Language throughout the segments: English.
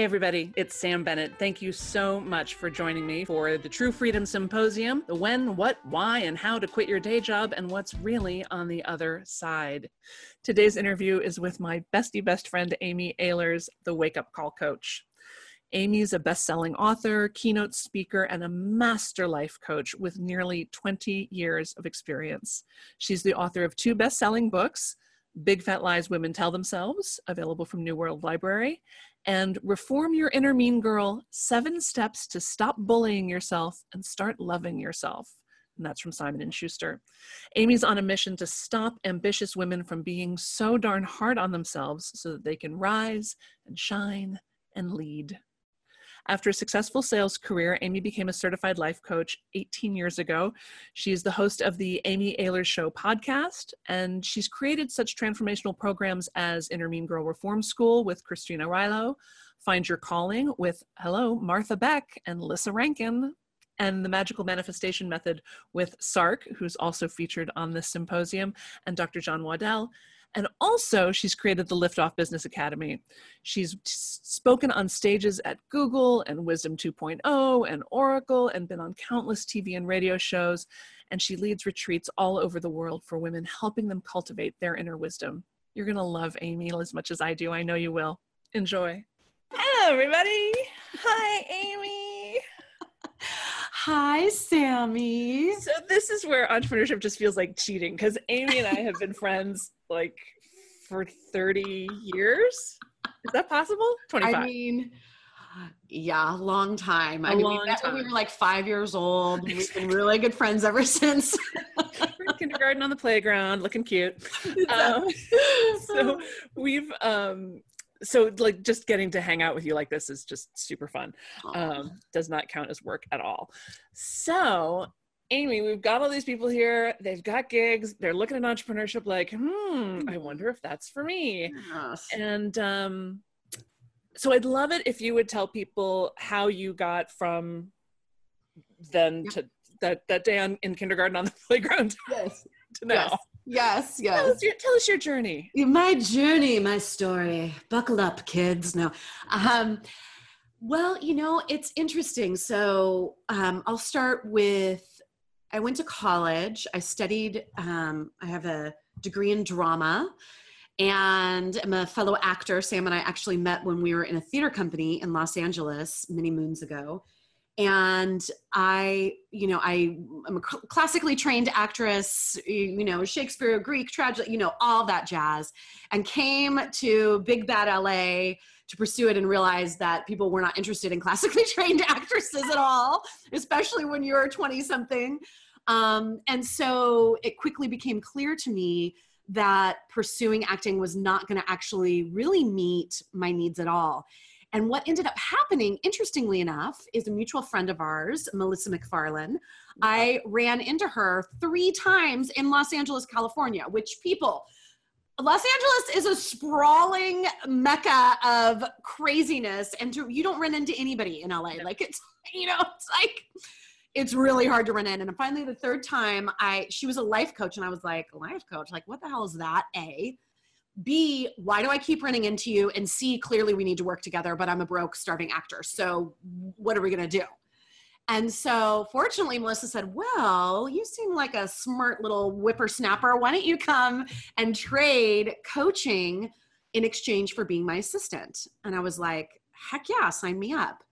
Hey, everybody, it's Sam Bennett. Thank you so much for joining me for the True Freedom Symposium the when, what, why, and how to quit your day job and what's really on the other side. Today's interview is with my bestie best friend, Amy Ahlers, the Wake Up Call Coach. Amy is a best selling author, keynote speaker, and a master life coach with nearly 20 years of experience. She's the author of two best selling books Big Fat Lies Women Tell Themselves, available from New World Library, and Reform Your Inner Mean Girl Seven Steps to Stop Bullying Yourself and Start Loving Yourself. And that's from Simon and Schuster. Amy's on a mission to stop ambitious women from being so darn hard on themselves so that they can rise and shine and lead. After a successful sales career, Amy became a certified life coach 18 years ago. She's the host of the Amy Ahlers Show podcast, and she's created such transformational programs as Inner Mean Girl Reform School with Christine Arylo, Find Your Calling with, hello, Martha Beck and Lissa Rankin, and the Magical Manifestation Method with Sark, who's also featured on this symposium, and Dr. John Waddell. And also, she's created the Liftoff Business Academy. She's spoken on stages at Google and Wisdom 2.0 and Oracle and been on countless TV and radio shows. And she leads retreats all over the world for women, helping them cultivate their inner wisdom. You're going to love Amy as much as I do. I know you will. Enjoy. Hello, everybody. Hi, Amy. Hi, Sammy. So, this is where entrepreneurship just feels like cheating because Amy and I have been friends like for 30 years. Is that possible? 25. I mean, yeah, long time. A I mean, long we time. when we were like five years old. We've been really good friends ever since. Kindergarten on the playground, looking cute. Um, so we've um so like just getting to hang out with you like this is just super fun. Um, does not count as work at all. So Amy, we've got all these people here. They've got gigs. They're looking at entrepreneurship like, hmm, I wonder if that's for me. Yes. And um, so I'd love it if you would tell people how you got from then Yep. to that, that day on, in kindergarten on the playground Yes. to now. Yes. Yes. Tell, Yes. us your, tell us your journey. My journey, my story. Buckle up, kids. No. Um, well, you know, it's interesting. So um, I'll start with I went to college. I studied, um, I have a degree in drama and I'm a fellow actor. Sam and I actually met when we were in a theater company in Los Angeles many moons ago. And I, you know, I am a classically trained actress, you know, Shakespeare, Greek, tragedy, you know, all that jazz, and came to Big Bad LA to pursue it and realize that people were not interested in classically trained actresses at all, especially when you're 20 something. Um, and so it quickly became clear to me that pursuing acting was not going to actually really meet my needs at all. And what ended up happening, interestingly enough, is a mutual friend of ours, Melissa McFarlane. I ran into her three times in Los Angeles, California, which people, Los Angeles is a sprawling mecca of craziness, and to, you don't run into anybody in LA. Like it's, you know, it's like it's really hard to run in. And finally, the third time, I she was a life coach, and I was like, life coach, like what the hell is that? A, B, why do I keep running into you? And C, clearly we need to work together, but I'm a broke, starving actor. So what are we gonna do? And so, fortunately, Melissa said, Well, you seem like a smart little whippersnapper. Why don't you come and trade coaching in exchange for being my assistant? And I was like, Heck yeah, sign me up.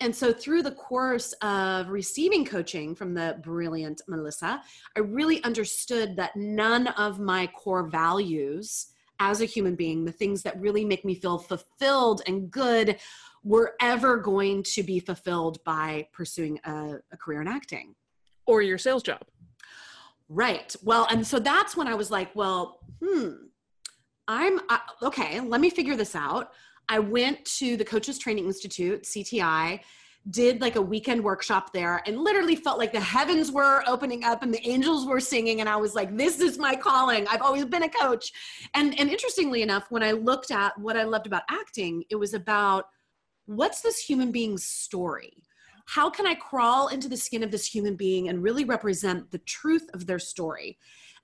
And so, through the course of receiving coaching from the brilliant Melissa, I really understood that none of my core values as a human being, the things that really make me feel fulfilled and good, were ever going to be fulfilled by pursuing a, a career in acting. Or your sales job. Right. Well, and so that's when I was like, well, hmm, I'm uh, okay, let me figure this out. I went to the Coaches Training Institute, CTI, did like a weekend workshop there, and literally felt like the heavens were opening up and the angels were singing. And I was like, this is my calling. I've always been a coach. And, and interestingly enough, when I looked at what I loved about acting, it was about what's this human being's story? How can I crawl into the skin of this human being and really represent the truth of their story?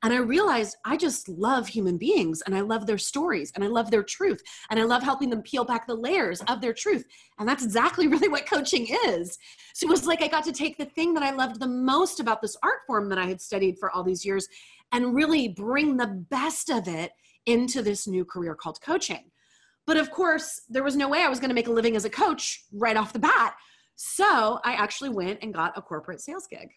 And I realized I just love human beings and I love their stories and I love their truth and I love helping them peel back the layers of their truth. And that's exactly really what coaching is. So it was like I got to take the thing that I loved the most about this art form that I had studied for all these years and really bring the best of it into this new career called coaching. But of course, there was no way I was going to make a living as a coach right off the bat. So I actually went and got a corporate sales gig.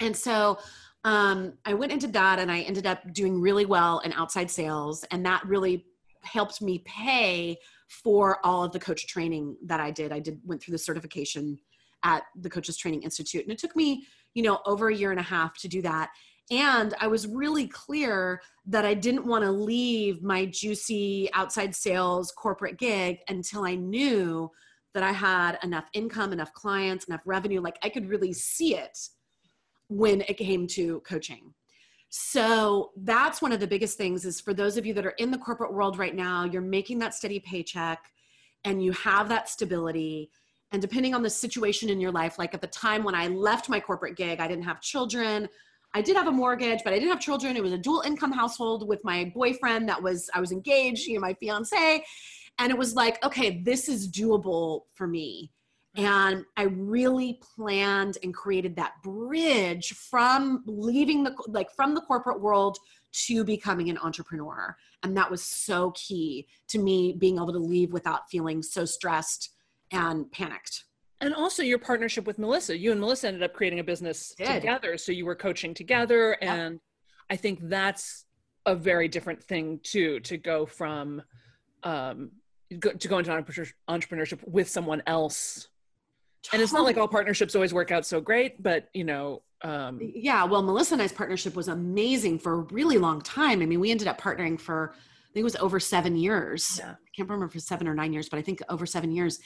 And so um, I went into that and I ended up doing really well in outside sales. And that really helped me pay for all of the coach training that I did. I did went through the certification at the Coaches Training Institute. And it took me, you know, over a year and a half to do that. And I was really clear that I didn't want to leave my juicy outside sales corporate gig until I knew that I had enough income, enough clients, enough revenue. Like I could really see it when it came to coaching. So that's one of the biggest things is for those of you that are in the corporate world right now, you're making that steady paycheck and you have that stability. And depending on the situation in your life, like at the time when I left my corporate gig, I didn't have children. I did have a mortgage, but I didn't have children. It was a dual income household with my boyfriend that was, I was engaged, you know, my fiance. And it was like, okay, this is doable for me. And I really planned and created that bridge from leaving the like from the corporate world to becoming an entrepreneur. And that was so key to me being able to leave without feeling so stressed and panicked. And also your partnership with Melissa. You and Melissa ended up creating a business together. So you were coaching together. And yep. I think that's a very different thing too, to go from um, to go into entrepreneurship with someone else. And it's not like all partnerships always work out so great but you know um yeah well melissa and i's partnership was amazing for a really long time. I mean we ended up partnering for i think it was over seven years. Yeah. i can't remember for seven or nine years but i think over seven years.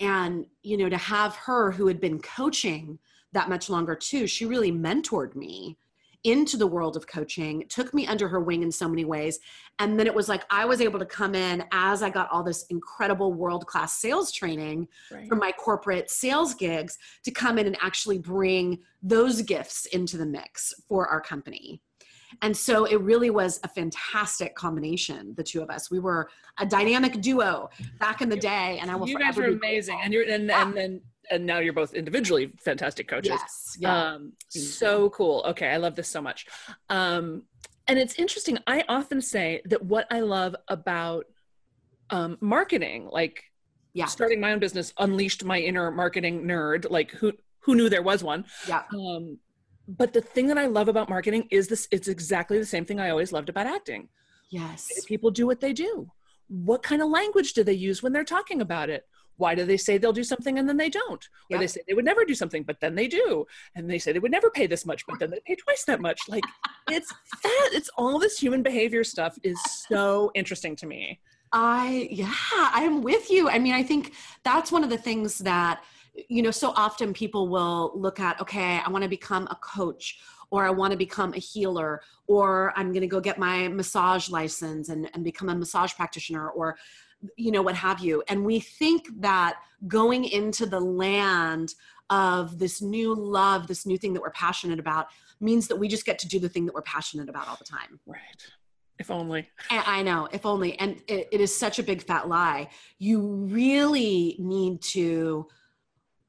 And you know to have her who had been coaching that much longer too she really mentored me into the world of coaching, took me under her wing in so many ways. And then it was like I was able to come in as I got all this incredible world class sales training right. from my corporate sales gigs to come in and actually bring those gifts into the mix for our company. And so it really was a fantastic combination, the two of us. We were a dynamic duo back in the day. And I will You guys are amazing. And you're and, yeah. and ah. then and now you're both individually fantastic coaches. Yes. Yeah. Um, so cool. Okay. I love this so much. Um, and it's interesting. I often say that what I love about um, marketing, like yeah. starting my own business, unleashed my inner marketing nerd. Like who who knew there was one? Yeah. Um, but the thing that I love about marketing is this. It's exactly the same thing I always loved about acting. Yes. People do what they do. What kind of language do they use when they're talking about it? Why do they say they'll do something and then they don't? Or they say they would never do something but then they do. And they say they would never pay this much but then they pay twice that much. Like it's that it's all this human behavior stuff is so interesting to me. I yeah i'm with you. I mean i think that's one of the things that you know so often people will look at okay i want to become a coach or I want to become a healer, or I'm going to go get my massage license and, and become a massage practitioner, or you know what have you. And we think that going into the land of this new love this new thing that we're passionate about means that we just get to do the thing that we're passionate about all the time. Right. If only. I know if only. And it, it is such a big fat lie. You really need to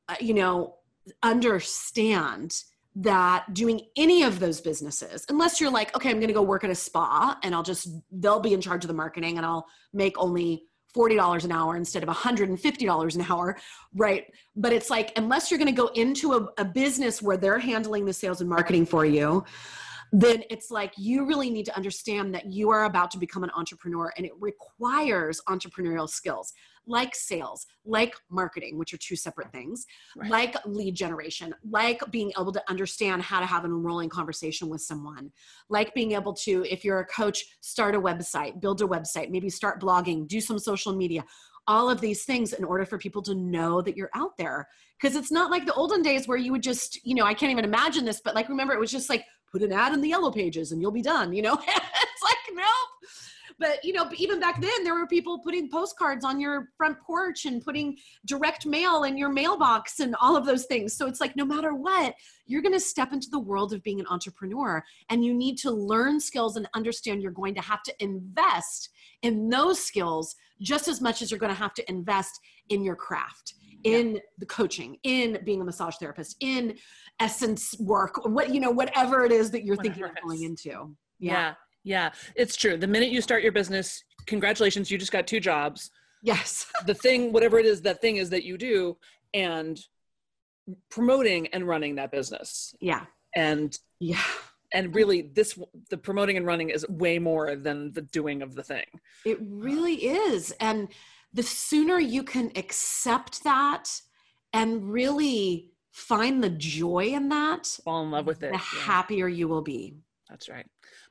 uh, you know understand that doing any of those businesses unless you're like okay i'm going to go work at a spa and i'll just they'll be in charge of the marketing and i'll make only $40 an hour instead of $150 an hour, right? But it's like, unless you're going to go into a, a, business where they're handling the sales and marketing for you, then it's like you really need to understand that you are about to become an entrepreneur and it requires entrepreneurial skills like sales, like marketing, which are two separate things, right. like lead generation, like being able to understand how to have an enrolling conversation with someone, like being able to, if you're a coach, start a website, build a website, maybe start blogging, do some social media, all of these things in order for people to know that you're out there. Because it's not like the olden days where you would just, you know, I can't even imagine this, but like remember, it was just like put an ad in the yellow pages and you'll be done, you know? it's like, nope but you know, even back then, there were people putting postcards on your front porch and putting direct mail in your mailbox and all of those things. So it's like, no matter what, you're going to step into the world of being an entrepreneur and you need to learn skills and understand you're going to have to invest in those skills just as much as you're going to have to invest in your craft in the coaching in being a massage therapist in essence work what you know whatever it is that you're thinking of going into yeah. yeah yeah it's true. The minute you start your business congratulations you just got two jobs. Yes. The thing whatever it is that thing is that you do and promoting and running that business. Yeah. And yeah. and really this the promoting and running is way more than the doing of the thing. It really is. And the sooner you can accept that and really find the joy in that, fall in love with it, the yeah. happier you will be. That's right.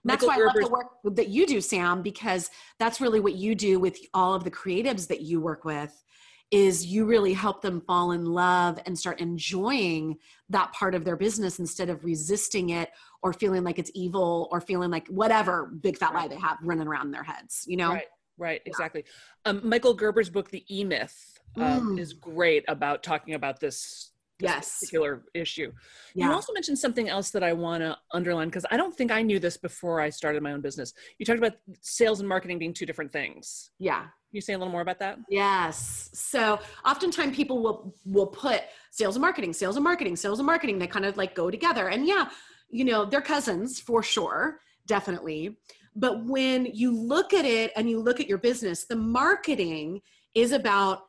That's why Gerber's- I love the work that you do, Sam, because that's really what you do with all of the creatives that you work with is you really help them fall in love and start enjoying that part of their business instead of resisting it or feeling like it's evil or feeling like whatever big fat lie they have running around in their heads you know? Right right exactly. Um, michael gerber's book the e-myth um, mm. is great about talking about this yes. particular issue. Yeah. you also mentioned something else that i want to underline because i don't think i knew this before i started my own business. You talked about sales and marketing being two different things. Yeah. You say a little more about that? Yes. So oftentimes people will will put sales and marketing sales and marketing sales and marketing they kind of like go together. And yeah you know they're cousins for sure definitely. But when you look at it and you look at your business, the marketing is about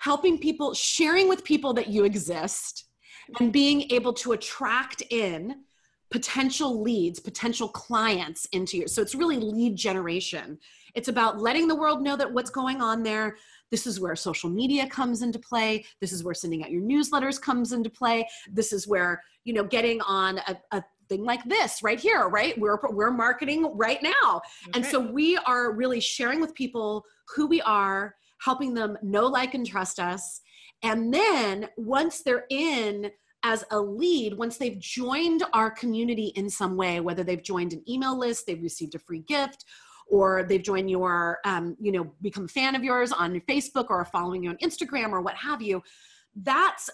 helping people, sharing with people that you exist, and being able to attract in potential leads, potential clients into you. So it's really lead generation. It's about letting the world know that what's going on there. This is where social media comes into play. This is where sending out your newsletters comes into play. This is where, you know, getting on a, a something like this right here, right? We're, we're marketing right now. Okay. And so we are really sharing with people who we are, helping them know, like, and trust us. And then once they're in, as a lead once they've joined our community in some way whether they've joined an email list they've received a free gift or they've joined your um, you know become a fan of yours on facebook or following you on instagram or what have you that's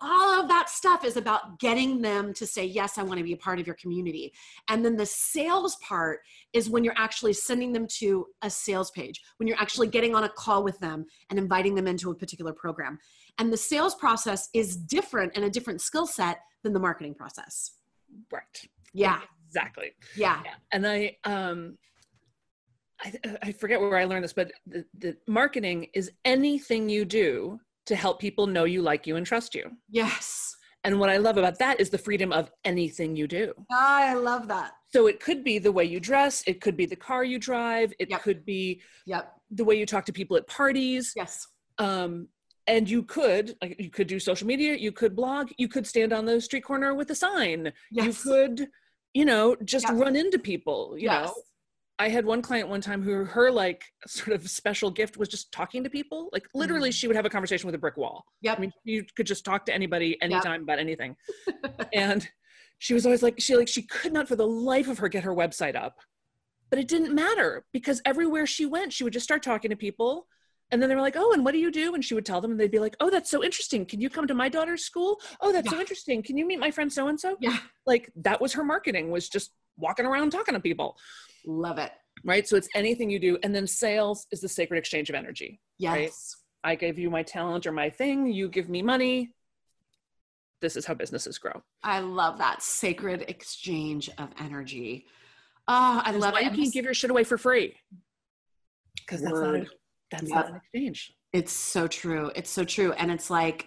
all of that stuff is about getting them to say yes i want to be a part of your community. And then the sales part is when you're actually sending them to a sales page when you're actually getting on a call with them and inviting them into a particular program. And the sales process is different and a different skill set than the marketing process. Right. Yeah. Exactly. Yeah, yeah. and i um I, I forget where I learned this, but the, the marketing is anything you do to help people know you, like you, and trust you. Yes. And what I love about that is the freedom of anything you do. I love that. So it could be the way you dress, it could be the car you drive, it yep. could be yep. the way you talk to people at parties. Yes. Um, and you could like you could do social media, you could blog, you could stand on the street corner with a sign. Yes. You could, you know, just yep. run into people, you yes. know. I had one client one time who her like sort of special gift was just talking to people. Like literally, mm. she would have a conversation with a brick wall. Yeah, I mean, you could just talk to anybody anytime yep. about anything. and she was always like, she like she could not for the life of her get her website up, but it didn't matter because everywhere she went, she would just start talking to people. And then they were like, "Oh, and what do you do?" And she would tell them, and they'd be like, "Oh, that's so interesting. Can you come to my daughter's school? Oh, that's yeah. so interesting. Can you meet my friend so and so?" Yeah, like that was her marketing was just walking around talking to people. Love it. Right. So it's anything you do. And then sales is the sacred exchange of energy. Yes. Right? I give you my talent or my thing, you give me money. This is how businesses grow. I love that sacred exchange of energy. Oh, I love it. You can't give your shit away for free. Because that's, not, a, that's yep. not an exchange. It's so true. It's so true. And it's like,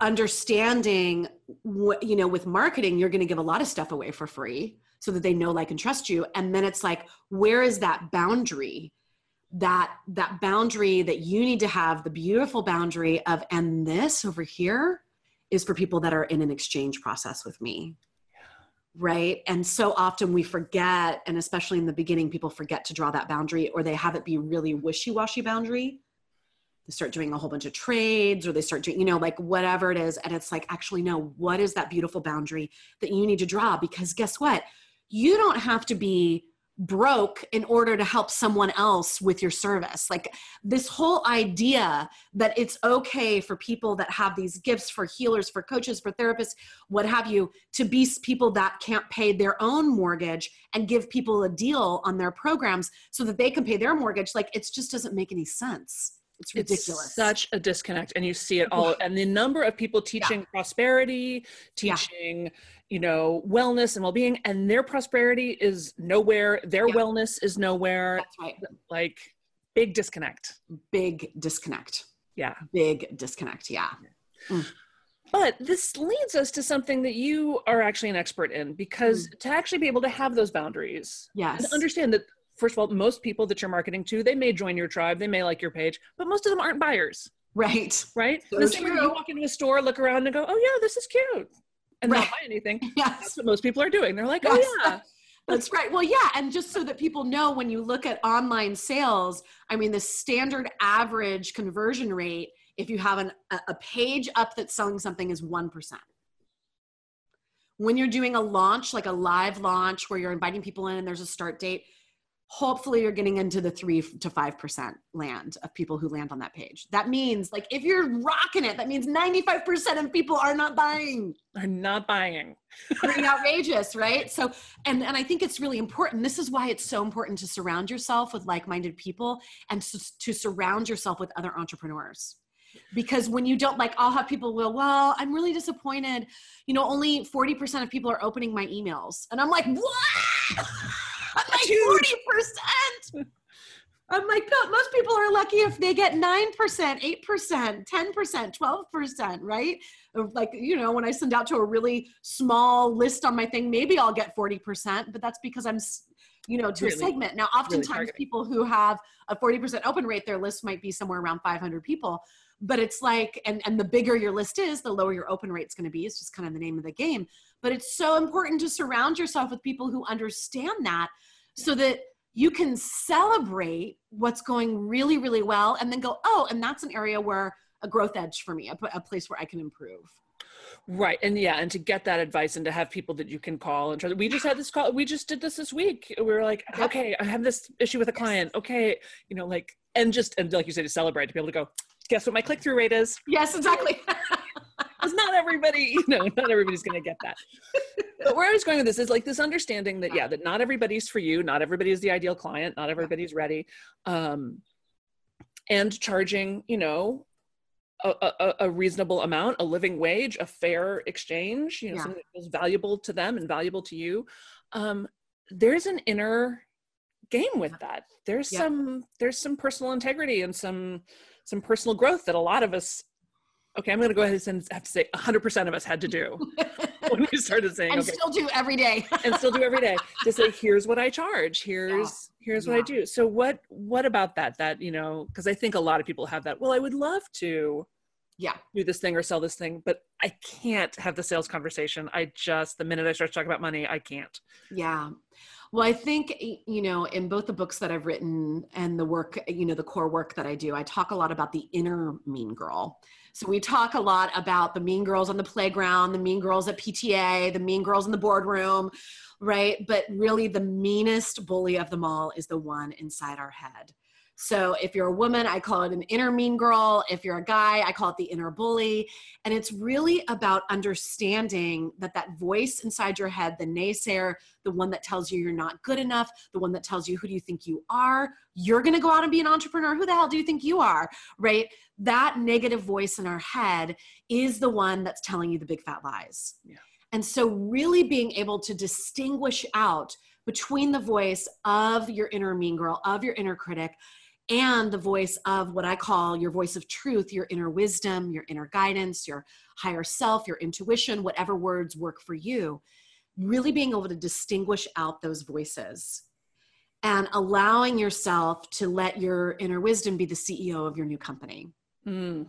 understanding what you know with marketing you're going to give a lot of stuff away for free so that they know like and trust you. And then it's like where is that boundary? That that boundary that you need to have the beautiful boundary of and this over here is for people that are in an exchange process with me. Right? And so often we forget and especially in the beginning people forget to draw that boundary or they have it be really wishy-washy boundary. They start doing a whole bunch of trades or they start doing you know like whatever it is. And it's like actually no what is that beautiful boundary that you need to draw? Because guess what you don't have to be broke in order to help someone else with your service. Like this whole idea that it's okay for people that have these gifts for healers, for coaches, for therapists, what have you, to be people that can't pay their own mortgage and give people a deal on their programs so that they can pay their mortgage. Like it just doesn't make any sense. It's ridiculous. It's such a disconnect, and you see it all. and the number of people teaching yeah. prosperity, teaching, yeah. you know, wellness and well-being, and their prosperity is nowhere. Their yeah. wellness is nowhere. That's right. Like big disconnect. Big disconnect. Yeah. Big disconnect. Yeah. Mm. But this leads us to something that you are actually an expert in because mm. to actually be able to have those boundaries, yes, and understand that first of all, most people that you're marketing to, they may join your tribe, they may like your page, but most of them aren't buyers. Right. Right. So the same way you walk into a store, look around and go, oh yeah, this is cute. And right. not buy anything. Yes. That's what most people are doing. They're like, oh yes. yeah. That's right. Well, yeah. And just so that people know when you look at online sales, I mean, the standard average conversion rate, if you have an, a page up that's selling something, is 1%. When you're doing a launch, like a live launch where you're inviting people in and there's a start date, hopefully you're getting into the three to five percent land of people who land on that page. That means like if you're rocking it that means 95% of people are not buying. Are not buying. Pretty outrageous right? So and and i think it's really important. This is why it's so important to surround yourself with like-minded people and to, to surround yourself with other entrepreneurs. Because when you don't like i'll have people will well i'm really disappointed. You know only 40% of people are opening my emails. And i'm like what I'm like forty percent. I'm like, most people are lucky if they get 9%, 8%, 10%, 12%, right? Like, you know, when I send out to a really small list on my thing, maybe I'll get 40%, but that's because I'm, you know, to really, a segment. Now, oftentimes really people who have a 40% open rate, their list might be somewhere around 500 people. But it's like, and, and the bigger your list is, the lower your open rate is going to be. It's just kind of the name of the game. But it's so important to surround yourself with people who understand that so that you can celebrate what's going really, really well and then go, oh, and that's an area where a growth edge for me, a, a place where I can improve. Right. And yeah, and to get that advice and to have people that you can call and try. We just had this call. We just did this this week. We were like, okay, I have this issue with a client. Okay. You know, like, and just, and like you said, to celebrate, to be able to go, guess what my click through rate is? Yes, exactly. Because not everybody, you know, not everybody's going to get that. But where I was going with this is like this understanding that, yeah, that not everybody's for you. Not everybody is the ideal client. Not everybody's ready. Um, and charging, you know, a, a, a, reasonable amount, a living wage, a fair exchange, you know, yeah. something that feels valuable to them and valuable to you. Um, there's an inner game with that. There's yeah. some there's some personal integrity and some some personal growth that a lot of us okay, I'm going to go ahead and have to say 100% of us had to do when we started saying, and okay, still do every day, and still do every day to say, here's what I charge, here's yeah. here's what I do. So what what about that? That you know, because I think a lot of people have that. Well, I would love to, yeah, do this thing or sell this thing, but I can't have the sales conversation. I just the minute I start talking about money, I can't. Yeah. Well, I think, you know, in both the books that I've written and the work, you know, the core work that I do, I talk a lot about the inner mean girl. So we talk a lot about the mean girls on the playground, the mean girls at PTA, the mean girls in the boardroom, right? But really, the meanest bully of them all is the one inside our head. So if you're a woman, I call it an inner mean girl. If you're a guy, I call it the inner bully. And it's really about understanding that that voice inside your head, the naysayer, the one that tells you you're not good enough, the one that tells you who do you think you are, you're going to go out and be an entrepreneur. Who the hell do you think you are? Right? That negative voice in our head is the one that's telling you the big fat lies. Yeah. And so really being able to distinguish out between the voice of your inner mean girl, of your inner critic, and the voice of what I call your voice of truth, your inner wisdom, your inner guidance, your higher self, your intuition, whatever words work for you. Really being able to distinguish out those voices and allowing yourself to let your inner wisdom be the CEO of your new company. Mm.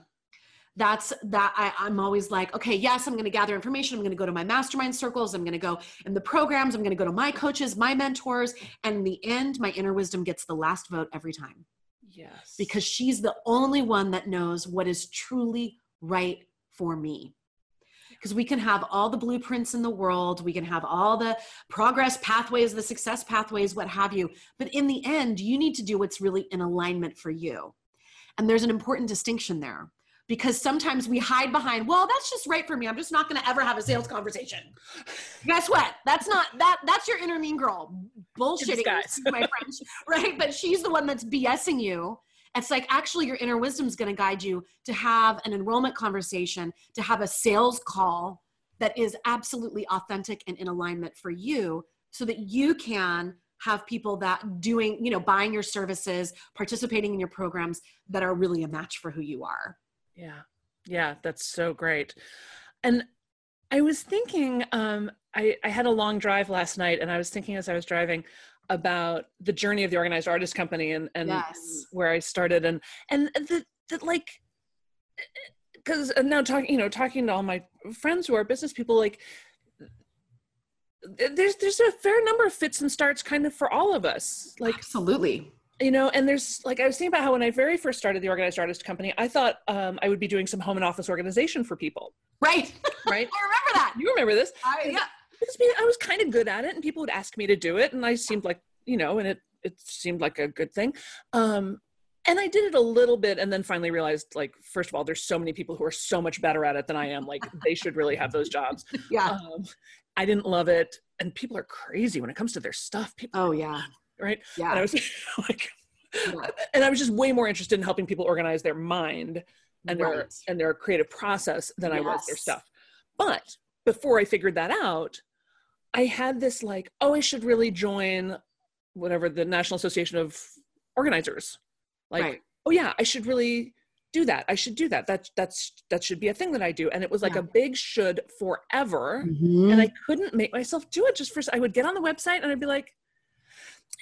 That's that I, I'm always like, okay, yes, I'm going to gather information. I'm going to go to my mastermind circles. I'm going to go in the programs. I'm going to go to my coaches, my mentors. And in the end, my inner wisdom gets the last vote every time. Yes. Because she's the only one that knows what is truly right for me. because we can have all the blueprints in the world, we can have all the progress pathways, the success pathways, what have you. But in the end, you need to do what's really in alignment for you. And there's an important distinction there because sometimes we hide behind well that's just right for me. I'm just not going to ever have a sales conversation. Guess what? That's not that that's your inner mean girl bullshitting my french right? But she's the one that's bsing you. It's like actually your inner wisdom is going to guide you to have an enrollment conversation to have a sales call that is absolutely authentic and in alignment for you so that you can have people that doing you know buying your services participating in your programs that are really a match for who you are yeah. Yeah, that's so great. And I was thinking, um, I, I had a long drive last night, and I was thinking as I was driving about the journey of the organized artist company and, and yes. where I started, and and the, the like, because now talking, you know, talking to all my friends who are business people, like, there's there's a fair number of fits and starts, kind of for all of us. Like, absolutely, you know and there's like i was thinking about how when i very first started the organized artist company i thought um, i would be doing some home and office organization for people. Right. Right? I remember that. You remember this? I, yeah. because i was kind of good at it and people would ask me to do it and i seemed like you know and it it seemed like a good thing. Um, and i did it a little bit and then finally realized like first of all there's so many people who are so much better at it than i am. Like they should really have those jobs. Yeah. Um, i didn't love it and people are crazy when it comes to their stuff. People oh yeah right? Yeah. And I was like, yeah. and I was just way more interested in helping people organize their mind and right. their and their creative process than yes. I was their stuff. But before I figured that out, I had this like, oh, I should really join whatever the National Association of Organizers. Like, right. oh yeah, I should really do that. I should do that. That that's that should be a thing that I do. And it was like yeah. a big should forever. Mm-hmm. And I couldn't make myself do it just for I would get on the website and I'd be like,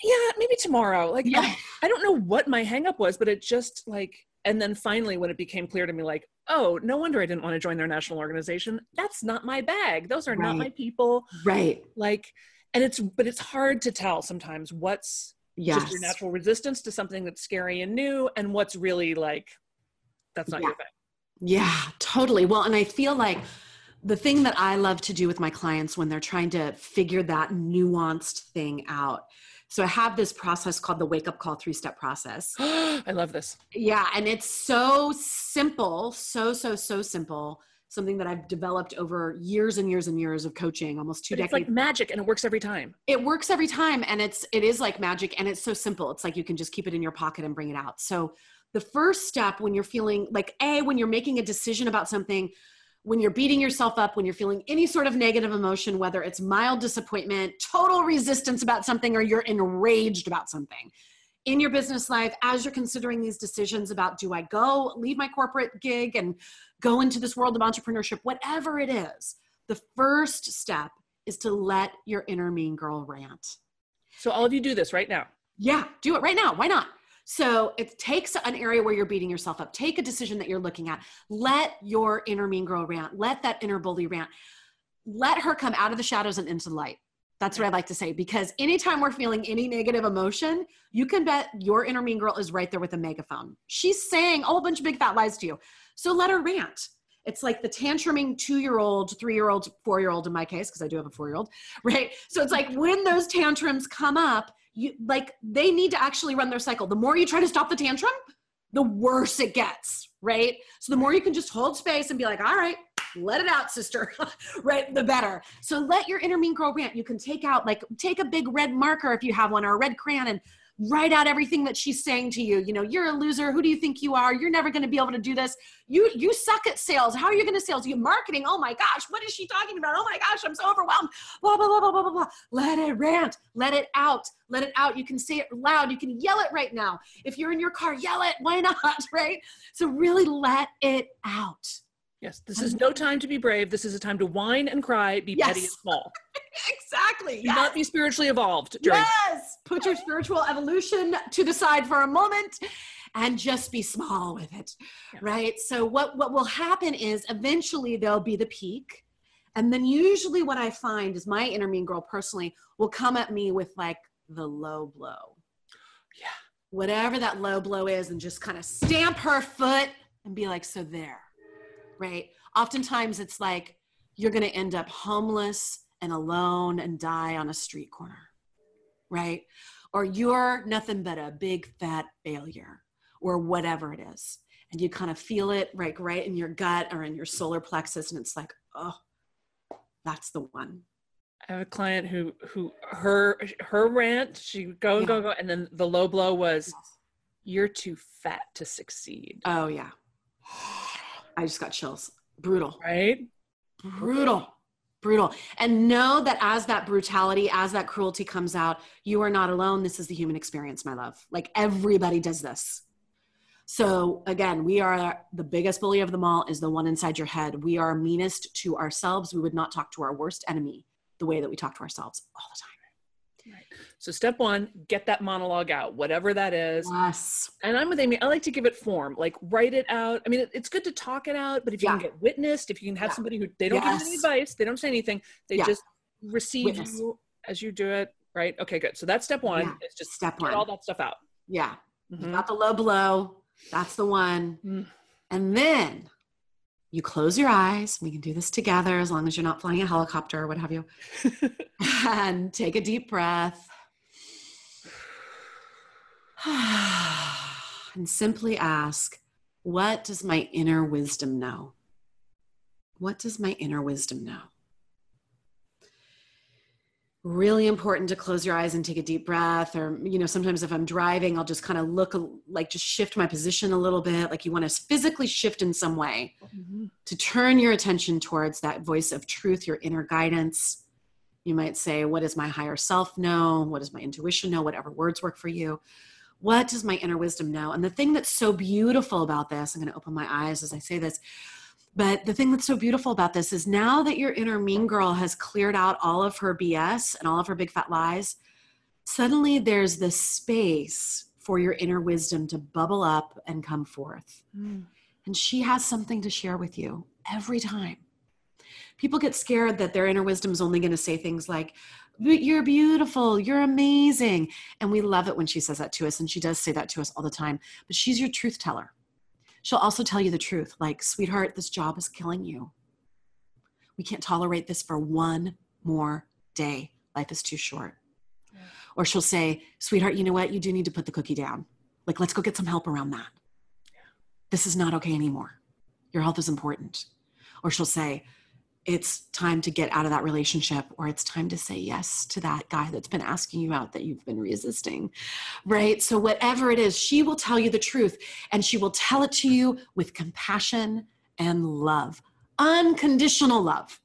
yeah, maybe tomorrow. Like, yeah. I, I don't know what my hangup was, but it just like, and then finally, when it became clear to me, like, oh, no wonder I didn't want to join their national organization. That's not my bag. Those are right. not my people. Right. Like, and it's, but it's hard to tell sometimes what's yes. just your natural resistance to something that's scary and new and what's really like, that's not yeah. your thing. Yeah, totally. Well, and I feel like, the thing that I love to do with my clients when they're trying to figure that nuanced thing out so I have this process called the wake up call three step process. I love this. Yeah. And it's so simple, so, so, so simple. Something that I've developed over years and years and years of coaching, almost two but decades. It's like magic and it works every time. It works every time. And it's, it is like magic and it's so simple. It's like you can just keep it in your pocket and bring it out. So the first step when you're feeling like, A, when you're making a decision about something, when you're beating yourself up, when you're feeling any sort of negative emotion, whether it's mild disappointment, total resistance about something, or you're enraged about something in your business life, as you're considering these decisions about do I go leave my corporate gig and go into this world of entrepreneurship, whatever it is, the first step is to let your inner mean girl rant. So, all of you do this right now. Yeah, do it right now. Why not? So it takes an area where you're beating yourself up. Take a decision that you're looking at. Let your inner mean girl rant. Let that inner bully rant. Let her come out of the shadows and into the light. That's what I like to say because anytime we're feeling any negative emotion, you can bet your inner mean girl is right there with a megaphone. She's saying oh, a whole bunch of big fat lies to you. So let her rant. It's like the tantruming two year old, three year old, four year old in my case, because I do have a four year old, right? So it's like when those tantrums come up, you like they need to actually run their cycle. The more you try to stop the tantrum, the worse it gets, right? So the more you can just hold space and be like, all right, let it out, sister, right? The better. So let your inner mean girl rant. You can take out, like, take a big red marker if you have one or a red crayon and write out everything that she's saying to you. You know you're a loser. Who do you think you are? You're never going to be able to do this. You you suck at sales. How are you going to sales? You marketing? Oh my gosh what is she talking about? Oh my gosh i'm so overwhelmed. Blah blah blah blah blah blah. Let it rant. Let it out. Let it out. You can say it loud. You can yell it right now. If you're in your car yell it. Why not? Right? So really let it out Yes, this is no time to be brave. This is a time to whine and cry, be yes. petty and small. exactly. Do yes. not be spiritually evolved. During- yes. Put your spiritual evolution to the side for a moment and just be small with it. Yeah. Right? So what what will happen is eventually there'll be the peak. And then usually what I find is my inner mean girl personally will come at me with like the low blow. Yeah. Whatever that low blow is and just kind of stamp her foot and be like, so there right? Oftentimes it's like, you're going to end up homeless and alone and die on a street corner, right? Or you're nothing but a big fat failure or whatever it is. And you kind of feel it right, right in your gut or in your solar plexus. And it's like, oh, that's the one. I have a client who who her her rant, she go and go go, and then the low blow was, "You're too fat to succeed." Oh, yeah. I just got chills. Brutal. Right? brutal. Brutal. And know that as that brutality as that cruelty comes out you are not alone. This is the human experience my love. Like everybody does this. So again we are the biggest bully of them all is the one inside your head. We are meanest to ourselves. We would not talk to our worst enemy the way that we talk to ourselves all the time So step one, get that monologue out, whatever that is. yes And I'm with Amy. I like to give it form, like write it out. I mean, it- it's good to talk it out, but if you can get witnessed, if you can have Yeah. somebody who they don't give any advice, they don't say anything, they Yeah. just receive Witness. you as you do it. Right? Okay, good. So that's step one. Yeah. It's just step get one all that stuff out. yeah Mhm. got the low blow that's the one Mm. And then you close your eyes. We can do this together as long as you're not flying a helicopter or what have you. and take a deep breath. and simply ask, What does my inner wisdom know? What does my inner wisdom know? Really important to close your eyes and take a deep breath. Or, you know, sometimes if I'm driving, I'll just kind of look like just shift my position a little bit. Like you want to physically shift in some way Mhm. to turn your attention towards that voice of truth, your inner guidance. You might say, What does my higher self know? What does my intuition know? Whatever words work for you. What does my inner wisdom know? And the thing that's so beautiful about this, I'm going to open my eyes as I say this, but the thing that's so beautiful about this is now that your inner mean girl has cleared out all of her BS and all of her big fat lies, suddenly there's this space for your inner wisdom to bubble up and come forth Mm. and she has something to share with you every time. People get scared that their inner wisdom is only going to say things like, You're beautiful, you're amazing. And we love it when she says that to us. And she does say that to us all the time. But she's your truth teller. She'll also tell you the truth like, Sweetheart, this job is killing you. We can't tolerate this for one more day. Life is too short. Yeah. Or she'll say, Sweetheart, you know what? You do need to put the cookie down. Like, let's go get some help around that this is not okay anymore. Your health is important. Or she'll say, it's time to get out of that relationship, or it's time to say yes to that guy that's been asking you out that you've been resisting. Right? So, whatever it is, she will tell you the truth and she will tell it to you with compassion and love, unconditional love.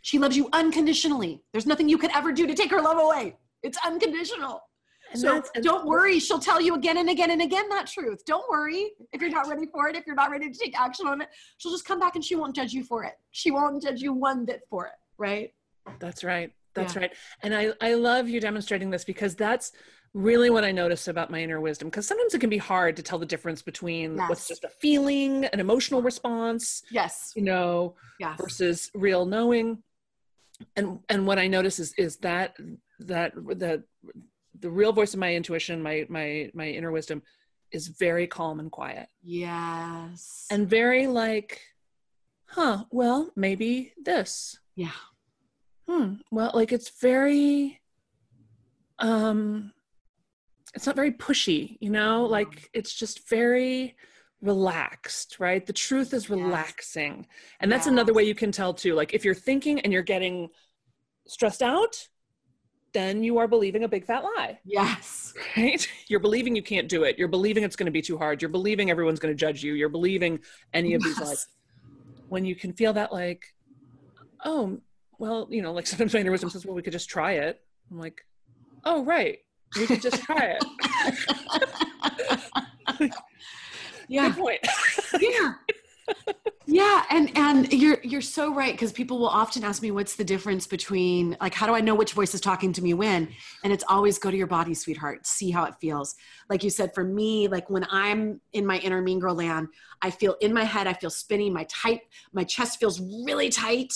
She loves you unconditionally. There's nothing you could ever do to take her love away. It's unconditional. And so don't worry, she'll tell you again and again and again that truth. Don't worry if you're not ready for it, if you're not ready to take action on it. She'll just come back and she won't judge you for it. She won't judge you one bit for it, right? That's right. That's Yeah. right. And I, I love you demonstrating this because that's really what I notice about my inner wisdom. Because sometimes it can be hard to tell the difference between what's just a feeling, an emotional response, Yes. you know, Yes. versus real knowing. And and what I notice is is that that the the real voice of my intuition, my my my inner wisdom, is very calm and quiet Yes. and very like, huh? Well, maybe this. yeah. Hmm. Well, like it's very um it's not very pushy, you know? Like it's just very relaxed, right? The truth is Yes. relaxing. And that's another way you can tell too. Like if you're thinking and you're getting stressed out, then you are believing a big fat lie, Yes. right? You're believing you can't do it. You're believing it's going to be too hard. You're believing everyone's going to judge you. You're believing any of these lies when you can feel that like oh well you know like sometimes my inner wisdom says well we could just try it i'm like oh right we could just try it yeah. good point yeah yeah and and you're you're so right because people will often ask me what's the difference between like how do i know which voice is talking to me when? And it's always go to your body sweetheart. See how it feels. Like you said for me like when i'm in my inner mean girl land i feel in my head i feel spinning my tight my chest feels really tight.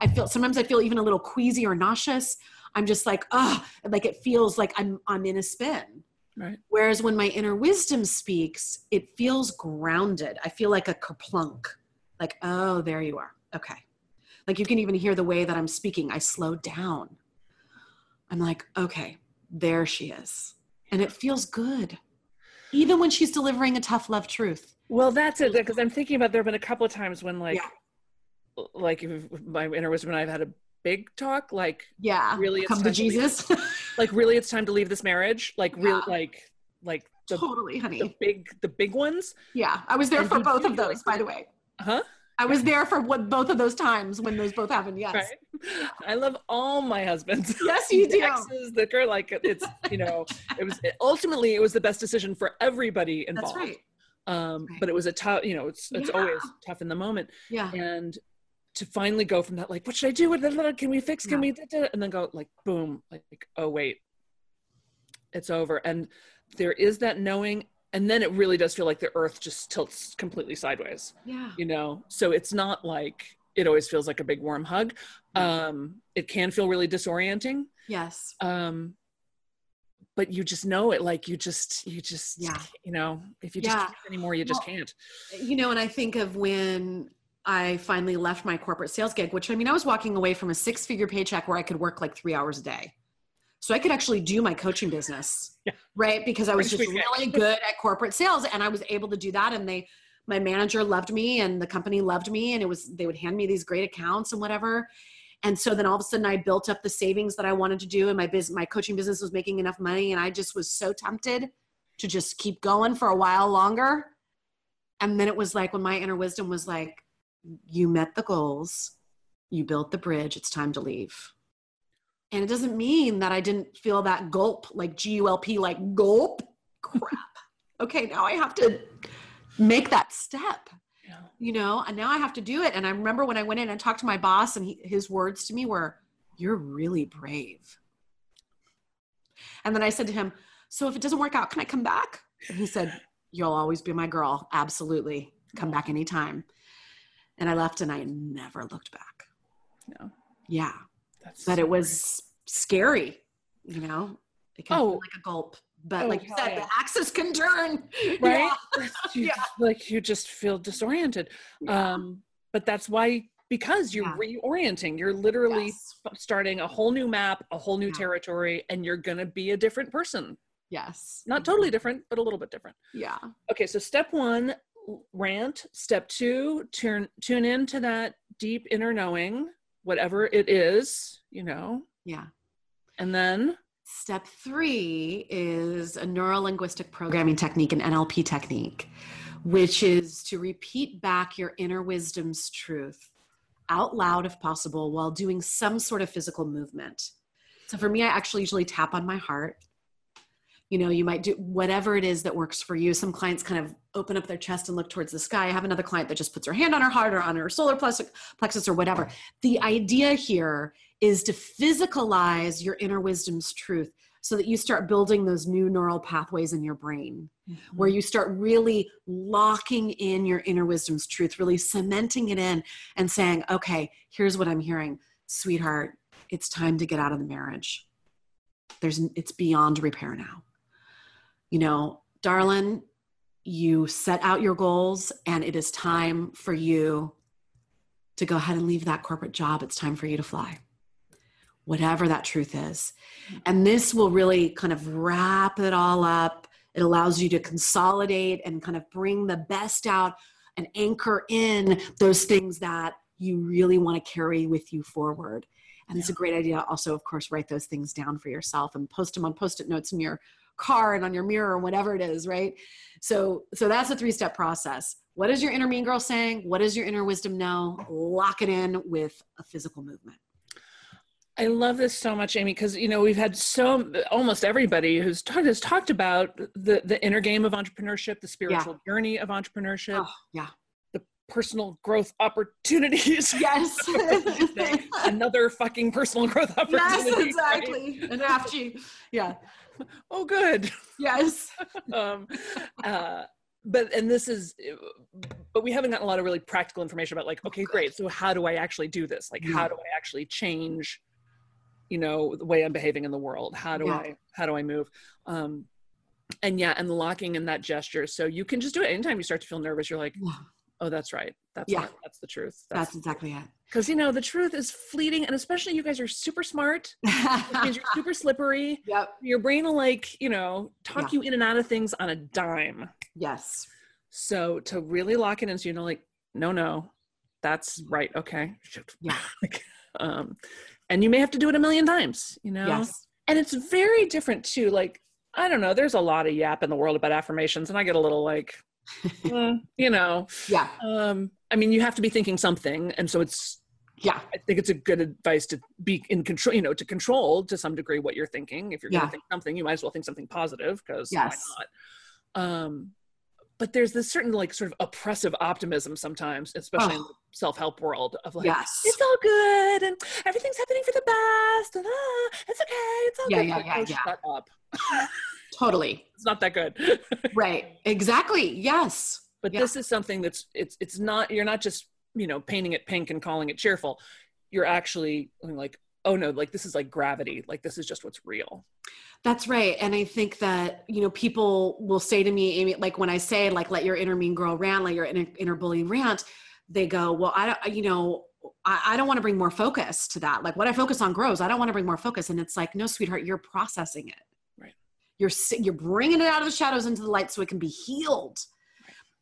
I feel sometimes i feel even a little queasy or nauseous. I'm just like oh like it feels like i'm i'm in a spin right Whereas when my inner wisdom speaks, it feels grounded. I feel like a kerplunk. Like, oh, there you are. Okay. Like you can even hear the way that I'm speaking. I slow down. I'm like, okay, there she is. And it feels good. Even when she's delivering a tough love truth. Well, that's it. Because I'm thinking about there have been a couple of times when, like, yeah. like my inner wisdom and I've had a big talk, like, yeah, really, come to Jesus. To like, really, it's time to leave this marriage. Like, yeah. real, like, like the, totally, honey. The big, the big ones. Yeah, I was there and for both of those, like, by the way. Huh? I was there for what both of those times when those both happened. Yes. Right. I love all my husbands. Yes, you do. Exes, the girl, like it's you know, it was ultimately it was the best decision for everybody involved. That's right. Um, right. but it was a tough, you know, it's it's yeah. always tough in the moment. Yeah. And to finally go from that, like, what should I do? Can we fix? Can yeah. we? And then go like, boom, like, oh wait, it's over. And there is that knowing and then it really does feel like the earth just tilts completely sideways yeah you know so it's not like it always feels like a big warm hug um it can feel really disorienting yes um but you just know it like you just you just yeah you know if you just yeah. can't anymore you just well, can't you know and i think of when i finally left my corporate sales gig which i mean i was walking away from a six figure paycheck where i could work like three hours a day so I could actually do my coaching business, yeah. right? Because I was just really good at corporate sales and I was able to do that. And they, my manager loved me and the company loved me and it was, they would hand me these great accounts and whatever. And so then all of a sudden I built up the savings that I wanted to do and my business, my coaching business was making enough money. And I just was so tempted to just keep going for a while longer. And then it was like when my inner wisdom was like, you met the goals, you built the bridge, it's time to leave and it doesn't mean that I didn't feel that gulp, like G U L P, like gulp. Crap. okay, now I have to make that step. Yeah. You know, and now I have to do it. And I remember when I went in and talked to my boss, and he, his words to me were, You're really brave. And then I said to him, So if it doesn't work out, can I come back? And he said, You'll always be my girl. Absolutely. Come back anytime. And I left and I never looked back. No. Yeah. That's but so it was scary, you know. It can oh. like a gulp. But oh, like you said, yeah. the axis can turn. Right? Yeah. you yeah. Like you just feel disoriented. Yeah. Um, but that's why because you're reorienting you're literally yes. starting a whole new map a whole new territory and you're going to be a different person yes not totally different but a little bit different yeah okay so step one rant step two turn tune into that deep inner knowing whatever it is, you know. Yeah. And then step three is a neuro linguistic programming technique, an NLP technique, which is to repeat back your inner wisdom's truth out loud if possible while doing some sort of physical movement. So for me, I actually usually tap on my heart you know you might do whatever it is that works for you. Some clients kind of open up their chest and look towards the sky. I have another client that just puts her hand on her heart or on her solar plexus or whatever. The idea here is to physicalize your inner wisdom's truth so that you start building those new neural pathways in your brain mm-hmm. where you start really locking in your inner wisdom's truth really cementing it in and saying okay here's what i'm hearing. Sweetheart it's time to get out of the marriage. There's it's beyond repair now you know, darling, you set out your goals and it is time for you to go ahead and leave that corporate job. It's time for you to fly, whatever that truth is. And this will really kind of wrap it all up. It allows you to consolidate and kind of bring the best out and anchor in those things that you really want to carry with you forward. And yeah. it's a great idea also, of course, write those things down for yourself and post them on post it notes in your car and on your mirror or whatever it is right so so that's a three step process what is your inner mean girl saying what does your inner wisdom know lock it in with a physical movement I love this so much, Amy, because you know we've had so almost everybody who's talked has talked about the the inner game of entrepreneurship, the spiritual yeah. journey of entrepreneurship. Oh, yeah, the personal growth opportunities. Yes, another fucking personal growth opportunity. Yes, exactly. Right? An FG. Yeah, oh good. Yes. Um, uh, but and this is but we haven't gotten a lot of really practical information about like okay great so how do i actually do this? Like yeah. how do i actually change you know the way i'm behaving in the world? How do yeah. i how do i move? Um and yeah and locking in that gesture. So you can just do it anytime you start to feel nervous. You're like Oh, that's right. That's Yeah. right. That's the truth. That's exactly it. because you know the truth is fleeting, and especially you guys are super smart. Means you're super slippery. yep. Your brain will like you know talk Yeah. you in and out of things on a dime. Yes. So to really lock it in, so you know, like, no, no, that's right. Okay. Yeah. Like, um, and you may have to do it a million times, you know? Yes. And it's very different too. Like, I don't know, there's a lot of yap in the world about affirmations, and I get a little like, eh, you know, Yeah. um, I mean, you have to be thinking something. And so it's, Yeah. I think it's a good advice to be in control, you know, to control to some degree what you're thinking. If you're going to think something, you might as well think something positive because Yes. why not? Um, but there's this certain like sort of oppressive optimism sometimes, especially in Oh. the self-help world of like, Yes. it's all good and everything's happening for the best and ah, it's okay, it's all Yeah, good. yeah, yeah, oh, yeah. Shut up. Totally. It's not that good. Right. Exactly. Yes. but Yeah. this is something that's it's it's not you're not just you know painting it pink and calling it cheerful you're actually like oh no like this is like gravity like this is just what's real That's right. And I think that, you know, people will say to me, Amy, like when I say, like, let your inner mean girl rant, let your inner, inner bully rant, they go, well, I don't, you know, I, I don't want to bring more focus to that. Like what I focus on grows. I don't want to bring more focus. And it's like, no, sweetheart, you're processing it. You're, you're bringing it out of the shadows into the light so it can be healed.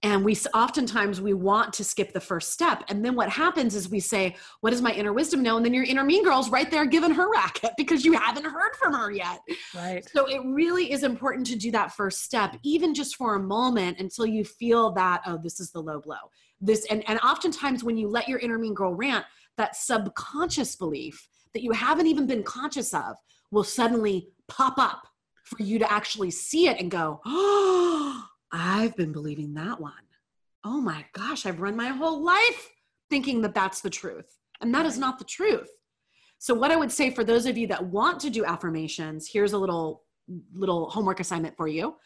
And we oftentimes we want to skip the first step. And then what happens is we say, what does my inner wisdom know? And then your inner mean girl's right there giving her racket because you haven't heard from her yet. right So it really is important to do that first step, even just for a moment until you feel that, oh, this is the low blow. This and, and oftentimes when you let your inner mean girl rant, that subconscious belief that you haven't even been conscious of will suddenly pop up for you to actually see it and go, oh, I've been believing that one. Oh my gosh, I've run my whole life thinking that that's the truth. And that is not the truth. So what I would say for those of you that want to do affirmations, here's a little little homework assignment for you.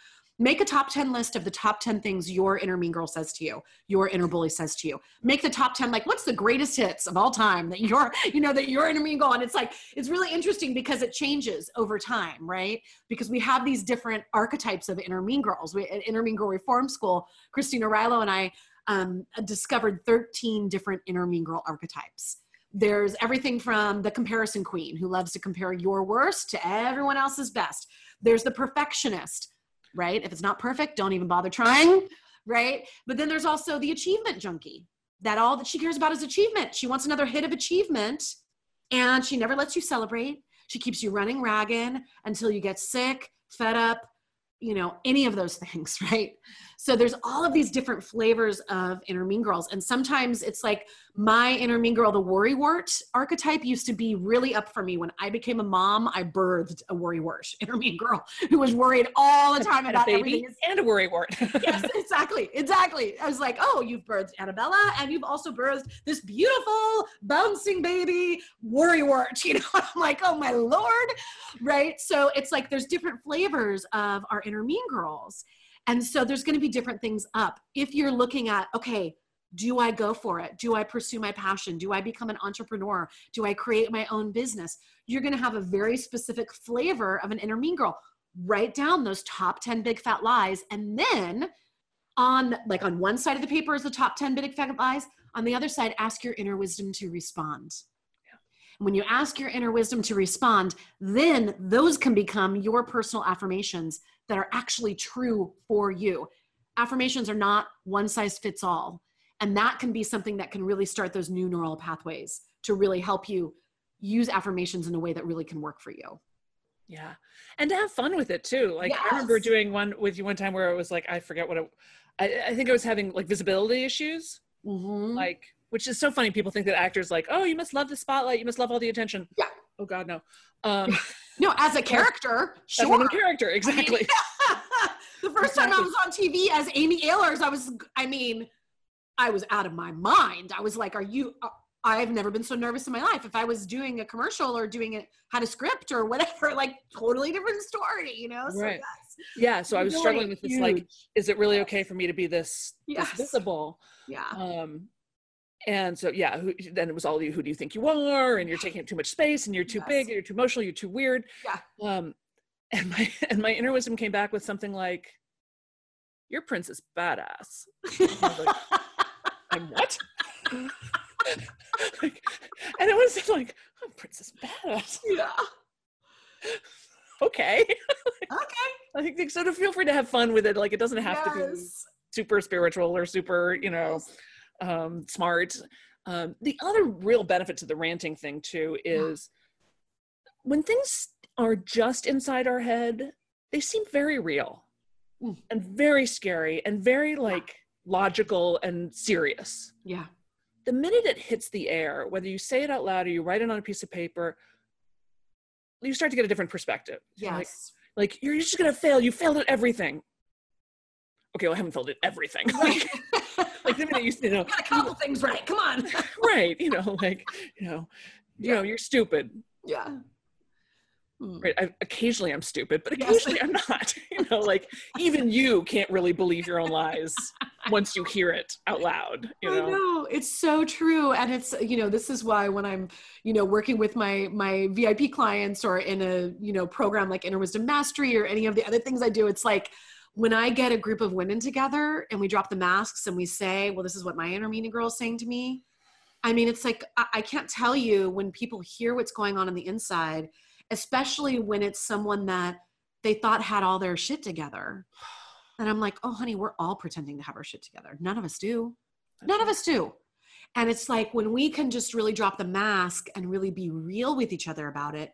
Make a top 10 list of the top 10 things your inner mean girl says to you, your inner bully says to you. Make the top 10 like what's the greatest hits of all time that your you know that your inner mean girl and it's like it's really interesting because it changes over time, right? Because we have these different archetypes of inner mean girls. We at Inner Mean Girl Reform School, Christine Arylo and I um, discovered 13 different inner mean girl archetypes there's everything from the comparison queen who loves to compare your worst to everyone else's best there's the perfectionist right? If it's not perfect don't even bother trying right? But then there's also the achievement junkie that all that she cares about is achievement. She wants another hit of achievement and she never lets you celebrate. She keeps you running ragged until you get sick fed up you know any of those things right so there's all of these different flavors of inner mean girls and sometimes it's like my inner mean girl the worry wart archetype used to be really up for me when i became a mom i birthed a worry wart inner mean girl who was worried all the time and a about baby everything and a worry wart yes, exactly, exactly. I was like, oh, you've birthed Annabella, and you've also birthed this beautiful bouncing baby worrywart. You know, I'm like, oh my lord, right? So it's like there's different flavors of our mean girls, and so there's going to be different things up. If you're looking at, okay. Do I go for it? Do I pursue my passion? Do I become an entrepreneur? Do I create my own business? You're going to have a very specific flavor of an inner mean girl write down those top 10 big fat lies and then on like on one side of the paper is the top 10 big fat lies on the other side ask your inner wisdom to respond when you ask your inner wisdom to respond then those can become your personal affirmations that are actually true for you. Affirmations are not one size fits all and that can be something that can really start those new neural pathways to really help you use affirmations in a way that really can work for you. Yeah and to have fun with it too. Like i remember doing one with you one time where it was like i forget what it i, I think i was having like visibility issues. Mhm. like which is so funny people think that actors like oh you must love the spotlight you must love all the attention Yeah. oh god no um no as a character as sure one character exactly the first time I was on TV as Amy Ahlers, I was, I mean, I was out of my mind. I was like, are you, uh, I've never been so nervous in my life. If I was doing a commercial or doing it, had a script or whatever, like totally different story, you know? So Right. yeah so i was Really struggling with this like is it really okay for me to be this, Yes. this visible yeah. um and so yeah who, then it was all you who do you think you are and you're taking up too much space and you're too Yes. big and you're too emotional you're too weird Yeah. um and my and my inner wisdom came back with something like your princess badass I was like, I'm what? like, and it was like, oh, Princess Badass. Yeah. Okay. Okay. I think so. To feel free to have fun with it. Like it doesn't have to be super spiritual or super, you know, um, smart. Um, the other real benefit to the ranting thing too is when things are just inside our head, they seem very real Mm. and very scary and very like logical and serious. Yeah. The minute it hits the air, whether you say it out loud or you write it on a piece of paper, you start to get a different perspective. You're Like, Yes. like you're just gonna fail. You failed at everything. Okay, well, I haven't at everything. like, like the minute you, you know, Got a couple things right. Come on. right you know like you know you know you're stupid yeah. Hmm. right I, occasionally i'm stupid but Yes. occasionally i'm not you know like even you can't really believe your own lies once you hear it out loud you I know know it's so true, and it's you know this is why when I'm you know working with my my VIP clients or in a you know program like Inner Wisdom Mastery or any of the other things I do, it's like when I get a group of women together and we drop the masks and we say, well, this is what my inner meaning girl is saying to me. I mean, it's like I, I can't tell you when people hear what's going on on the inside, especially when it's someone that they thought had all their shit together. And I'm like, oh, honey, we're all pretending to have our shit together. None of us do. None of us do. And it's like when we can just really drop the mask and really be real with each other about it.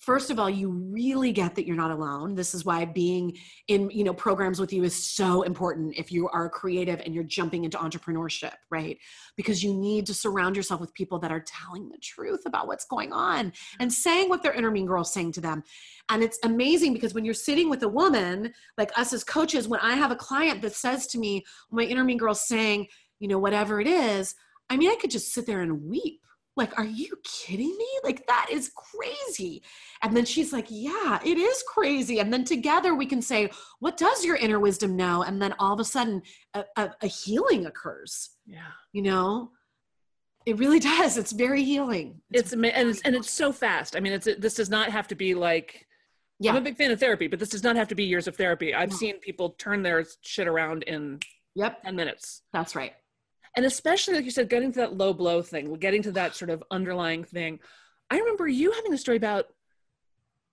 First of all, you really get that you're not alone. This is why being in, you know, programs with you is so important if you are creative and you're jumping into entrepreneurship, right? Because you need to surround yourself with people that are telling the truth about what's going on and saying what their inner mean girl is saying to them. And it's amazing because when you're sitting with a woman, like us as coaches, when I have a client that says to me, my inner mean girl's saying, you know, whatever it is, I mean, I could just sit there and weep. Like, are you kidding me? Like, that is crazy. And then she's like, yeah, it is crazy. And then together we can say, what does your inner wisdom know? And then all of a sudden, a, a, a healing occurs, yeah you know? It really does. It's very healing. it's ama- and it's and it's so fast i mean it's this does not have to be like yeah. i'm a big fan of therapy but this does not have to be years of therapy i've No. seen people turn their shit around in Yep. 10 minutes That's right. And especially like you said getting to that low blow thing getting to that sort of underlying thing i remember you having a story about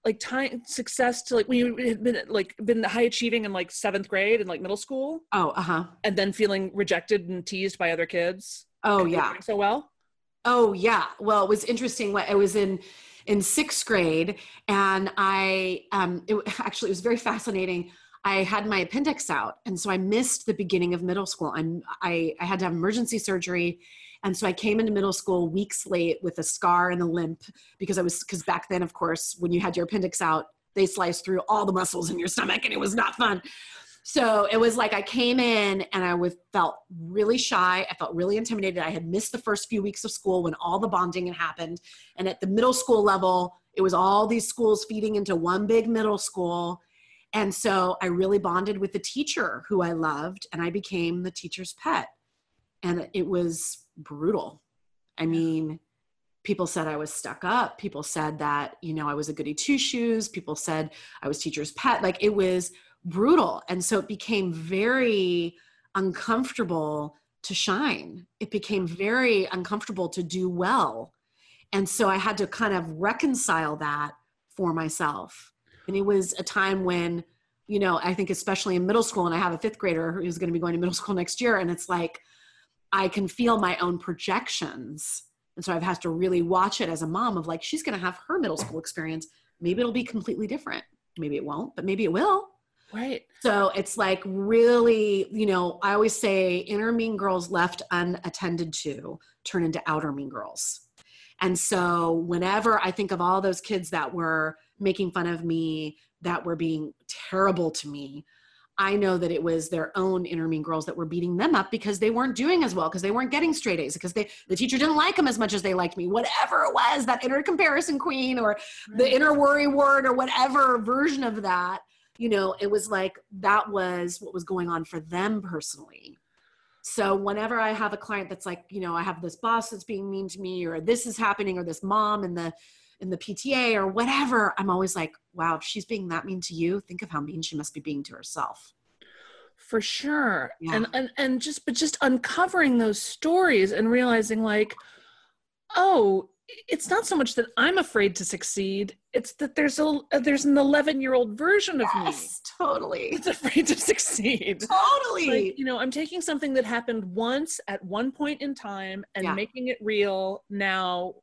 like time success to like when you had been like been high achieving in like seventh grade and like middle school Oh, uh huh. and then feeling rejected and teased by other kids Oh, and you were yeah. so well Oh yeah. Well, it was interesting. What I was in in sixth grade, and I um, it actually it was very fascinating. I had my appendix out, and so I missed the beginning of middle school. I'm I I had to have emergency surgery, and so I came into middle school weeks late with a scar and a limp because I was because back then, of course, when you had your appendix out, they sliced through all the muscles in your stomach, and it was not fun. So it was like I came in and I was felt really shy. I felt really intimidated. I had missed the first few weeks of school when all the bonding had happened. And at the middle school level, it was all these schools feeding into one big middle school. And so I really bonded with the teacher who I loved, and I became the teacher's pet. And it was brutal. I mean, people said I was stuck up. People said that, you know, I was a goody two shoes. People said I was teacher's pet. Like it was brutal. And so it became very uncomfortable to shine. It became very uncomfortable to do well. And so I had to kind of reconcile that for myself. And it was a time when, you know, I think especially in middle school, and I have a fifth grader who's going to be going to middle school next year, and it's like I can feel my own projections. And so I've had to really watch it as a mom of like, she's going to have her middle school experience. Maybe it'll be completely different. Maybe it won't, but maybe it will. right So it's like really, you know, I always say inner mean girls left unattended to turn into outer mean girls. And so whenever I think of all those kids that were making fun of me, that were being terrible to me, I know that it was their own inner mean girls that were beating them up because they weren't doing as well, because they weren't getting straight A's, because they the teacher didn't like them as much as they liked me. Whatever it was, that inner comparison queen or the inner worry wart or whatever version of that you know it was like that was what was going on for them personally. So whenever i have a client that's like you know i have this boss that's being mean to me or this is happening or this mom and the in the pta or whatever i'm always like wow if she's being that mean to you think of how mean she must be being to herself for sure Yeah. and, and and just but just uncovering those stories and realizing like oh it's not so much that i'm afraid to succeed it's that there's a there's an 11 year old version of me Yes, totally. that's afraid to succeed Totally. like you know i'm taking something that happened once at one point in time and Yeah. making it real now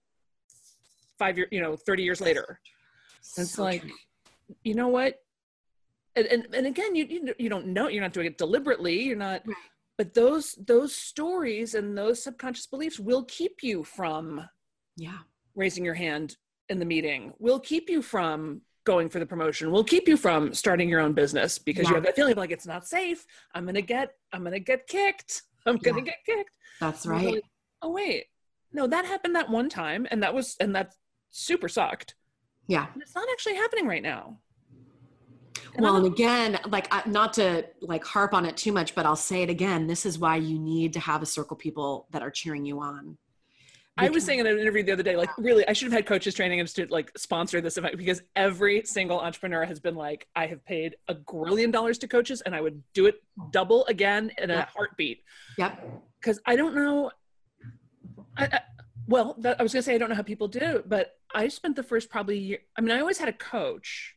five years you know 30 years later it's like true. you know what and, and, and again you, you you don't know you're not doing it deliberately you're not Right. but those those stories and those subconscious beliefs will keep you from yeah. raising your hand in the meeting will keep you from going for the promotion will keep you from starting your own business because you have that feeling of like it's not safe i'm gonna get i'm gonna get kicked i'm gonna Yeah. get kicked That's right. like, oh wait no that happened that one time and that was and that super sucked Yeah. and it's not actually happening right now And Well, and again, like I, not to like harp on it too much, but I'll say it again. This is why you need to have a circle of people that are cheering you on. I was saying in an interview the other day, like, really, I should have had coaches training and to like sponsor this event because every single entrepreneur has been like, I have paid a grillion dollars to coaches and I would do it double again in a Yeah. heartbeat. Yep. Because I don't know. I, I, well, that, I was gonna say I don't know how people do, it, but I spent the first probably year. I mean, I always had a coach,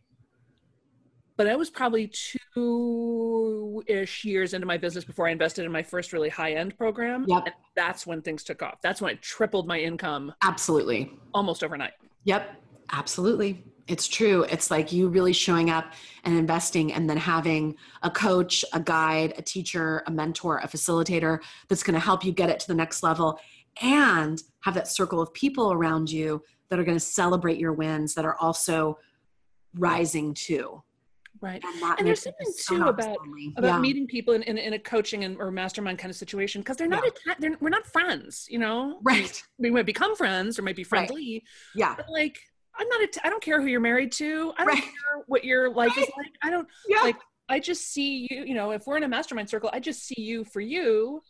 but I was probably two ish years into my business before I invested in my first really high end program. Yep. And that's when things took off. That's when it tripled my income Absolutely. almost overnight. Yep. Absolutely. It's true. It's like you really showing up and investing and then having a coach, a guide, a teacher, a mentor, a facilitator that's going to help you get it to the next level and have that circle of people around you that are going to celebrate your wins that are also rising too. Right. And, And there's something so too about- lonely. About yeah. meeting people in, in, in a coaching and or mastermind kind of situation because they're not Yeah. atta- they're, we're not friends, you know. Right. We might become friends or might be Right. friendly, Yeah. but like I'm not. att- I don't care who you're married to. I don't Right. care what your life is like. I don't. Yeah. Like I just see you. You know, if we're in a mastermind circle, I just see you for you,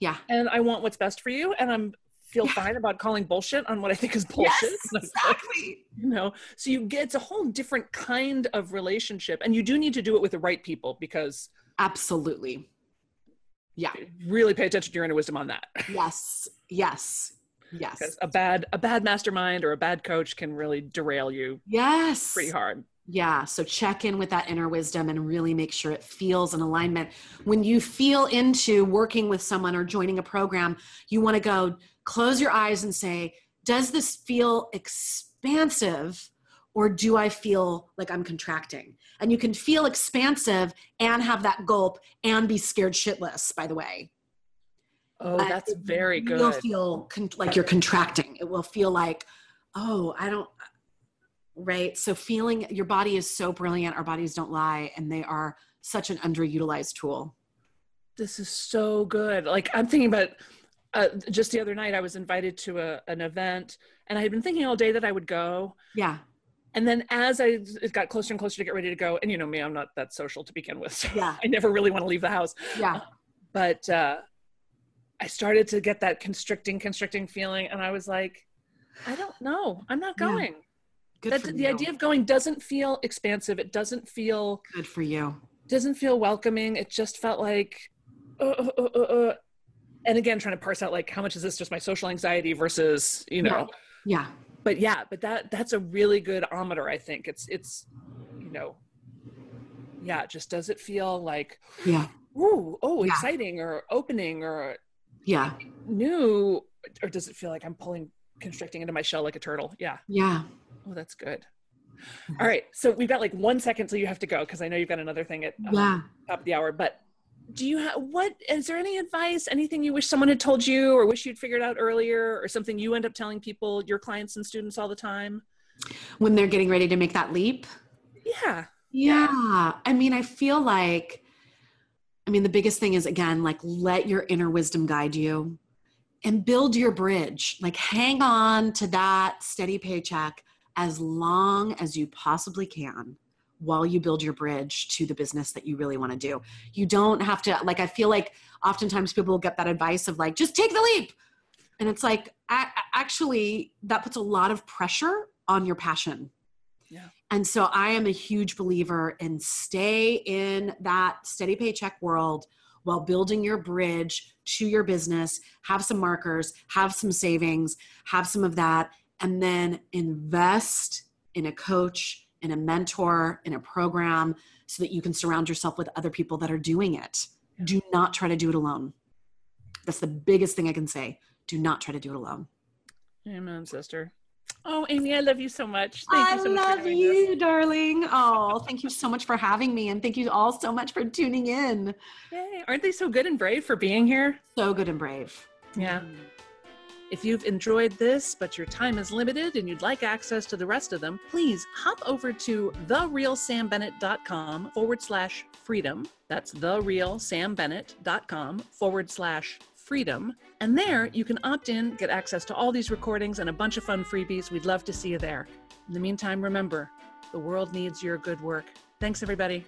yeah. and I want what's best for you, and I'm feel Yeah. fine about calling bullshit on what I think is bullshit. Yes, exactly. you know so you get it's a whole different kind of relationship and you do need to do it with the right people because Absolutely. Yeah. really pay attention to your inner wisdom on that Yes. Yes. Yes. Because a bad a bad mastermind or a bad coach can really derail you Yes. pretty hard Yeah. So check in with that inner wisdom and really make sure it feels in alignment. When you feel into working with someone or joining a program, you want to go close your eyes and say, Does this feel expansive or do I feel like I'm contracting? And you can feel expansive and have that gulp and be scared shitless, by the way. oh But that's it very will good feel con- like you're contracting. It will feel like, oh, I don't. Right. So feeling your body is so brilliant. Our bodies don't lie, and they are such an underutilized tool. this is so good like i'm thinking about uh, just the other night i was invited to a, an event and i had been thinking all day that i would go Yeah. and then as I it got closer and closer to get ready to go, and you know me, I'm not that social to begin with, so Yeah. I never really want to leave the house. Yeah. But uh, I started to get that constricting, constricting feeling, and I was like, I don't know, I'm not Yeah. Good That the you. idea of going doesn't feel expansive. It doesn't feel Good for you. doesn't feel welcoming. It just felt like, uh, uh, uh, uh, uh. and again, trying to parse out like how much is this just my social anxiety versus you know Yeah. but yeah but that that's a really good ometer i think it's it's you know yeah just does it feel like Yeah. ooh oh Yeah. exciting or opening or Yeah. new or does it feel like i'm pulling constricting into my shell like a turtle yeah Yeah. Oh that's good all right so we've got like one second till you have to go because i know you've got another thing at um, Yeah. top of the hour but do you have what is there any advice anything you wish someone had told you or wish you'd figured out earlier or something you end up telling people your clients and students all the time When they're getting ready to make that leap. yeah Yeah. I mean, I feel like, I mean, the biggest thing is again, like let your inner wisdom guide you and build your bridge. Like hang on to that steady paycheck as long as you possibly can while you build your bridge to the business that you really want to do. You don't have to, like, I feel like oftentimes people will get that advice of like, just take the leap. And it's like, actually, that puts a lot of pressure on your passion Yeah. And so I am a huge believer in stay in that steady paycheck world while building your bridge to your business. Have some markers, have some savings, have some of that, and then invest in a coach, in a mentor, in a program so that you can surround yourself with other people that are doing it. Yeah. Do not try to do it alone. That's the biggest thing I can say. Do not try to do it alone. Amen, sister. Oh, Amy, I love you so much. Thank I you so much love you, darling. Oh, thank you so much for having me. And thank you all so much for tuning in. Yay. Aren't they so good and brave for being here? So good and brave. Yeah. Mm. If you've enjoyed this, but your time is limited and you'd like access to the rest of them, please hop over to therealsambennett.com forward slash freedom. That's therealsambennett.com forward slash freedom. And there you can opt in, get access to all these recordings and a bunch of fun freebies. We'd love to see you there. In the meantime, remember, the world needs your good work. Thanks, everybody.